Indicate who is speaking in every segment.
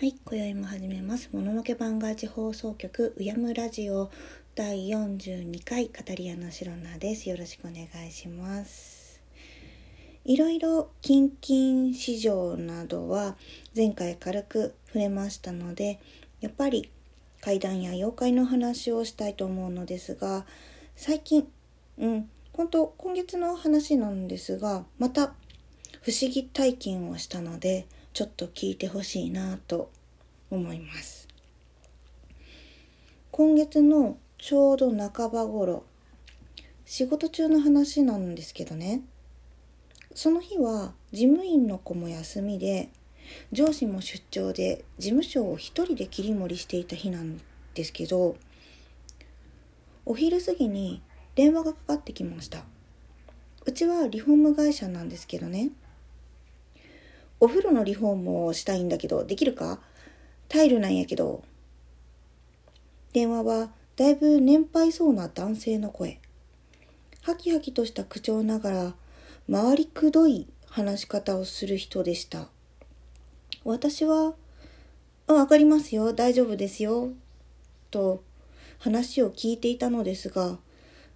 Speaker 1: はい、今宵も始めます。もののけ番外地放送局うやむラジオ第42回カタリアのシロナです。よろしくお願いします。いろいろ近々市場などは前回軽く触れましたので、やっぱり怪談や妖怪の話をしたいと思うのですが、最近、うん、本当今月の話なんですが、また不思議体験をしたので、ちょっと聞いてほしいなと思います。今月のちょうど半ば頃、仕事中の話なんですけどね、その日は事務員の子も休みで、上司も出張で事務所を一人で切り盛りしていた日なんですけど、お昼過ぎに電話がかかってきました。うちはリフォーム会社なんですけどね。お風呂のリフォームをしたいんだけど、できるか？タイルなんやけど。電話はだいぶ年配そうな男性の声。ハキハキとした口調ながら、回りくどい話し方をする人でした。私は、わかりますよ、大丈夫ですよ、と話を聞いていたのですが、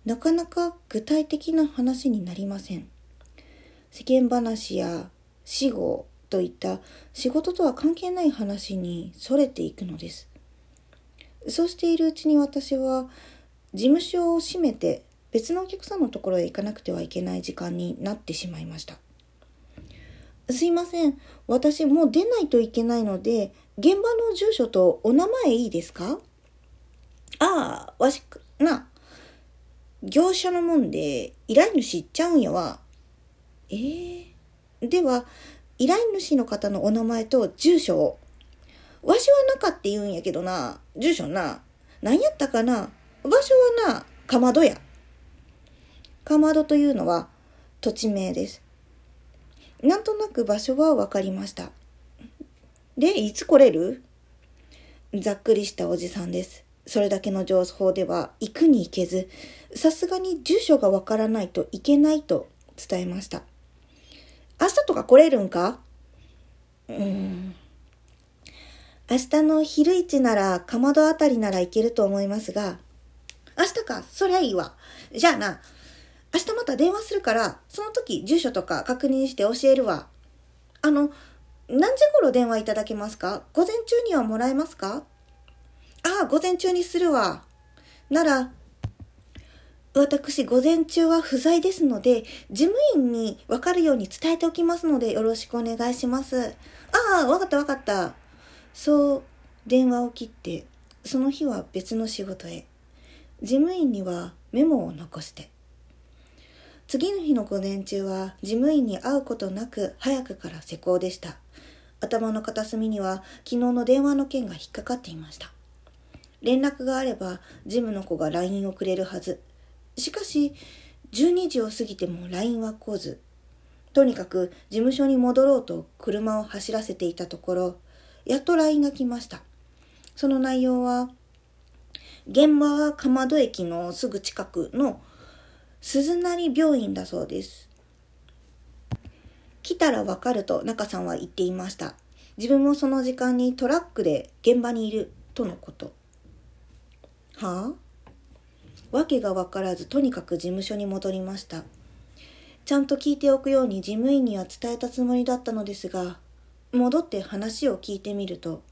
Speaker 1: なかなか具体的な話になりません。世間話や死後といった仕事とは関係ない話にそれていくのです。そうしているうちに私は事務所を閉めて別のお客さんのところへ行かなくてはいけない時間になってしまいました。すいません。私もう出ないといけないので、現場の住所とお名前いいですか？ああ、わしく、な、業者のもんで依頼主行っちゃうんやわ。ええー、では、依頼主の方のお名前と住所を。わしは中って言うんやけどな、住所な、何やったかな、場所はな、かまどや。かまどというのは土地名です。なんとなく場所はわかりました。で、いつ来れる？ざっくりしたおじさんです。それだけの情報では行くに行けず、さすがに住所がわからないといけないと伝えました。明日とか来れるんか？うん。明日の昼市なら、かまどあたりなら行けると思いますが、明日か、そりゃいいわ。じゃあな、明日また電話するから、その時住所とか確認して教えるわ。あの、何時頃電話いただけますか？午前中にはもらえますか？ああ、午前中にするわ。なら、私、午前中は不在ですので、事務員に分かるように伝えておきますので、よろしくお願いします。ああ、わかったわかった。そう、電話を切って、その日は別の仕事へ。事務員にはメモを残して。次の日の午前中は事務員に会うことなく早くから施工でした。頭の片隅には昨日の電話の件が引っかかっていました。連絡があれば事務の子が LINE をくれるはず。しかし、12時を過ぎても LINE は来ず。とにかく事務所に戻ろうと車を走らせていたところ、やっと LINE が来ました。その内容は、現場は鎌戸駅のすぐ近くの鈴なり病院だそうです。来たらわかると中さんは言っていました。自分もその時間にトラックで現場にいるとのこと。はあ？わけがわからずとにかく事務所に戻りました。ちゃんと聞いておくように事務員には伝えたつもりだったのですが、戻って話を聞いてみると、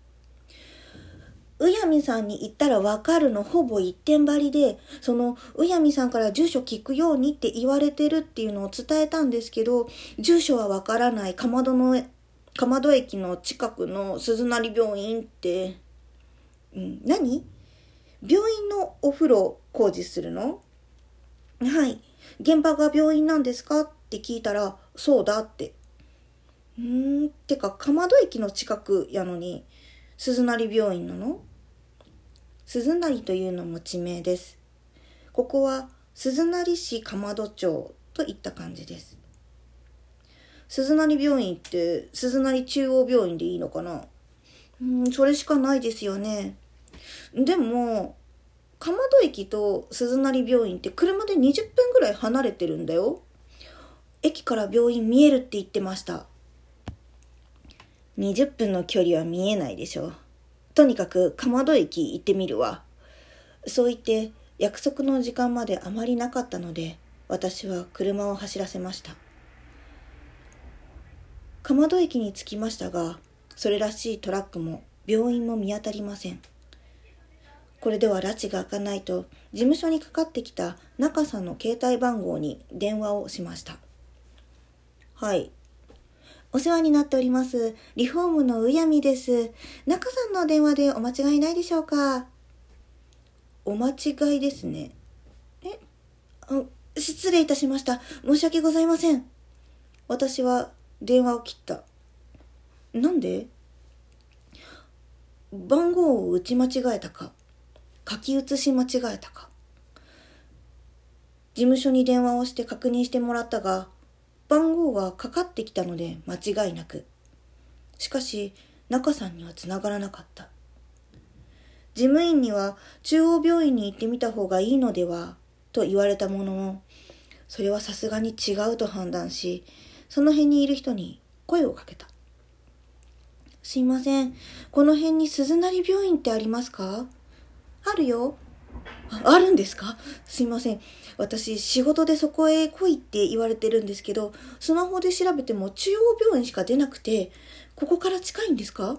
Speaker 1: うやみさんに言ったらわかるのほぼ一点張りで、そのうやみさんから住所聞くようにって言われてるっていうのを伝えたんですけど、住所はわからないかまどの、かまど駅の近くの鈴なり病院って、うん、何？病院のお風呂工事するの？はい。現場が病院なんですか？って聞いたら、そうだって。うーん、てか、かまど駅の近くやのに、鈴なり病院なの？鈴なりというのも地名です。ここは鈴なり市鎌戸町といった感じです。鈴なり病院って鈴なり中央病院でいいのかな？うん、それしかないですよね。でも、鎌戸駅と鈴なり病院って車で20分ぐらい離れてるんだよ。駅から病院見えるって言ってました。20分の距離は見えないでしょ。とにかく、かまど駅行ってみるわ。そう言って、約束の時間まであまりなかったので、私は車を走らせました。かまど駅に着きましたが、それらしいトラックも病院も見当たりません。これでは拉致が開かないと、事務所にかかってきた中さんの携帯番号に電話をしました。はい。お世話になっております。リフォームのうやみです。中さんの電話でお間違いないでしょうか？お間違いですね。え？あ失礼いたしました。申し訳ございません。私は電話を切った。なんで？番号を打ち間違えたか書き写し間違えたか。事務所に電話をして確認してもらったが番号がかかってきたので間違いなく。しかし中さんにはつながらなかった。事務員には中央病院に行ってみた方がいいのではと言われたもののそれはさすがに違うと判断しその辺にいる人に声をかけた。すいません。この辺に鈴なり病院ってありますか？あるよ。あるんですか？すいません。私、仕事でそこへ来いって言われてるんですけど、スマホで調べても中央病院しか出なくて、ここから近いんですか？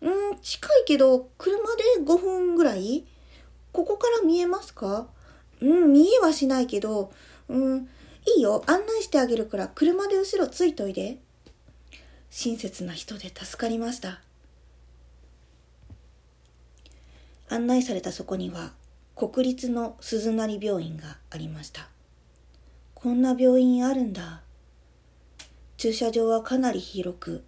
Speaker 1: うん、近いけど、車で5分ぐらい？ここから見えますか？うん、見えはしないけど、うん、いいよ、案内してあげるから車で後ろついといで。親切な人で助かりました。案内されたそこには国立の鈴なり病院がありました。こんな病院あるんだ。駐車場はかなり広く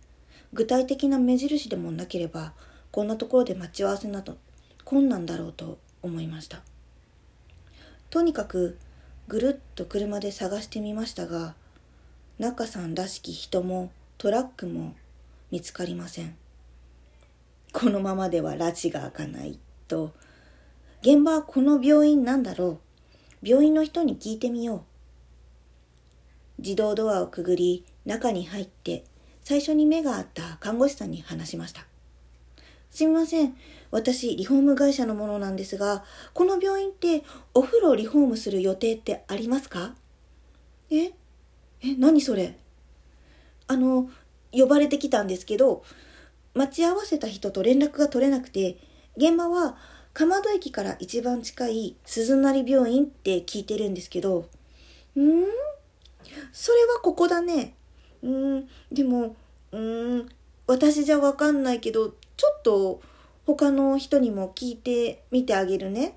Speaker 1: 具体的な目印でもなければこんなところで待ち合わせなど困難だろうと思いました。とにかくぐるっと車で探してみましたが中さんらしき人もトラックも見つかりません。このままでは拉致が開かない。と、現場はこの病院なんだろう。病院の人に聞いてみよう。自動ドアをくぐり、中に入って、最初に目があった看護師さんに話しました。すみません。私、リフォーム会社のものなんですが、この病院ってお風呂をリフォームする予定ってありますか？え？え、何それ？あの、呼ばれてきたんですけど、待ち合わせた人と連絡が取れなくて、現場は蒲戸駅から一番近い鈴なり病院って聞いてるんですけど、ん？ーそれはここだね。うん、でも、うん、私じゃわかんないけど、ちょっと他の人にも聞いてみてあげるね。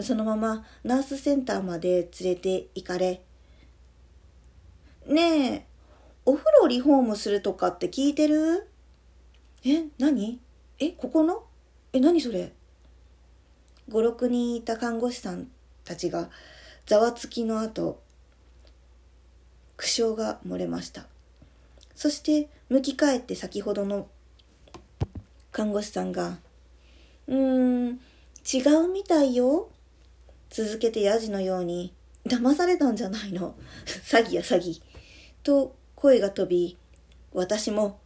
Speaker 1: そのままナースセンターまで連れて行かれ、ねえ、お風呂リフォームするとかって聞いてる？え、何？え、ここの？え、何それ ?5、6人いた看護師さんたちがざわつきの後、苦笑が漏れました。そして向き返って先ほどの看護師さんが、うーん、違うみたいよ。続けてヤジのように、騙されたんじゃないの？詐欺や詐欺。と声が飛び、私も、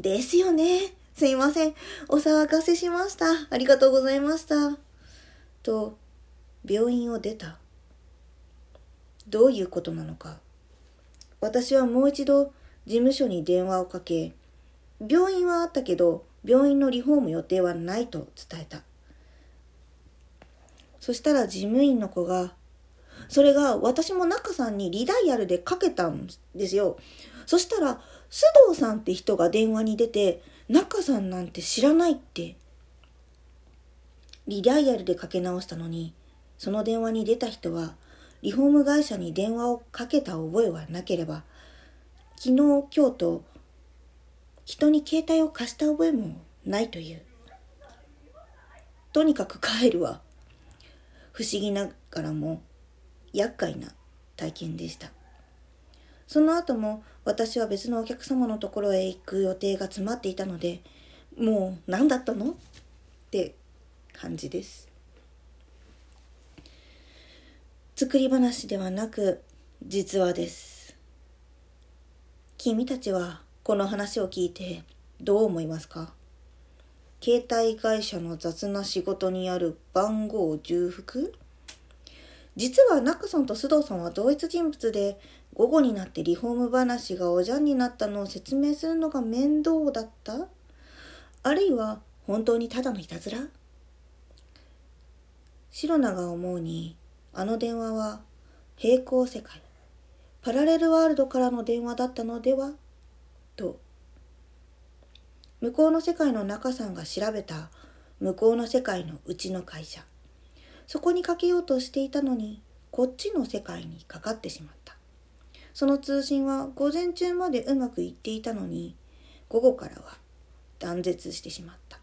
Speaker 1: ですよね。すいません。お騒がせしました。ありがとうございました。と、病院を出た。どういうことなのか。私はもう一度事務所に電話をかけ、病院はあったけど、病院のリフォーム予定はないと伝えた。そしたら事務員の子が、それが私も中さんにリダイヤルでかけたんですよ。そしたら、須藤さんって人が電話に出て、中さんなんて知らないって。リダイヤルでかけ直したのに、その電話に出た人は、リフォーム会社に電話をかけた覚えはなければ、昨日、今日と、人に携帯を貸した覚えもないという。とにかく帰るわ。不思議ながらも、厄介な体験でした。その後も私は別のお客様のところへ行く予定が詰まっていたので、もう何だったの？って感じです。作り話ではなく実話です。君たちはこの話を聞いてどう思いますか？携帯会社の雑な仕事にある番号重複？実は中さんと須藤さんは同一人物で午後になってリフォーム話がおじゃんになったのを説明するのが面倒だった？あるいは本当にただのいたずら？白名が思うにあの電話は平行世界パラレルワールドからの電話だったのでは？と向こうの世界の中さんが調べた向こうの世界のうちの会社。そこにかけようとしていたのにこっちの世界にかかってしまった。その通信は午前中までうまくいっていたのに午後からは断絶してしまった。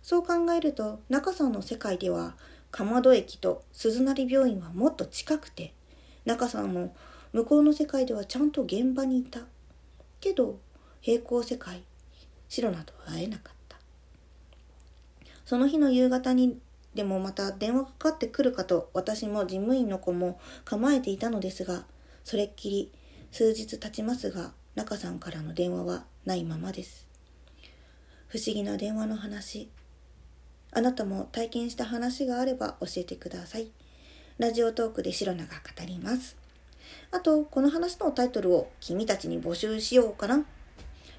Speaker 1: そう考えると中さんの世界ではかまど駅と鈴なり病院はもっと近くて中さんも向こうの世界ではちゃんと現場にいた。けど平行世界白菜とは会えなかった。その日の夕方にでもまた電話かかってくるかと私も事務員の子も構えていたのですがそれっきり数日経ちますが中さんからの電話はないままです。不思議な電話の話。あなたも体験した話があれば教えてください。ラジオトークで白菜が語ります。あとこの話のタイトルを君たちに募集しようかな。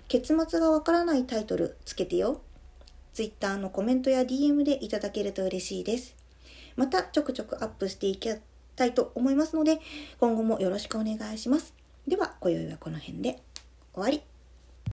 Speaker 1: 結末がわからないタイトルつけてよ。Twitter のコメントや DM でいただけると嬉しいです。またちょくちょくアップしていきたいと思いますので、今後もよろしくお願いします。では、今宵はこの辺で終わり。